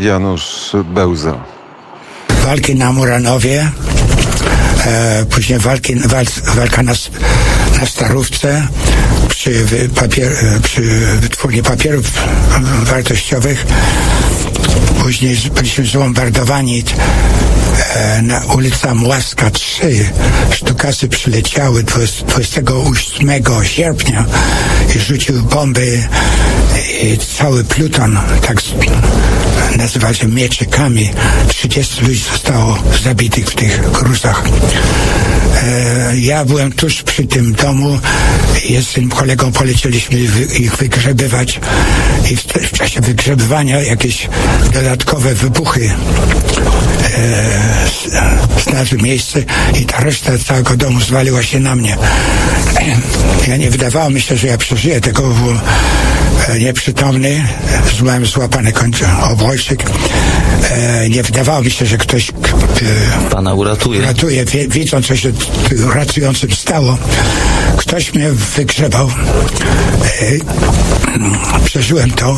Janusz Bełza. walki na Muranowie, e, później walki, wal, walka na, na Starówce, przy, papier, e, przy wytwórni papierów wartościowych. Później byliśmy zbombardowani e, na ulica Młaska 3. Sztukasy przyleciały 20, 28 sierpnia i rzuciły bomby i cały pluton, tak nazywa się mieczykami. 30 ludzi zostało zabitych w tych gruzach. E, ja byłem tuż przy tym domu i z tym kolegą polecieliśmy ich wygrzebywać i w, w czasie wygrzebywania jakieś dodatkowe wybuchy e, znalazły miejsce i ta reszta całego domu zwaliła się na mnie. Ja nie wydawało mi się, że ja przeżyję tego, bo nieprzytomny, złałem złapany kończy obojczyk. E, nie wydawało mi się, że ktoś e, Pana uratuje. ratuje, wie, widząc co się ratującym stało. Ktoś mnie wygrzebał. E, przeżyłem to.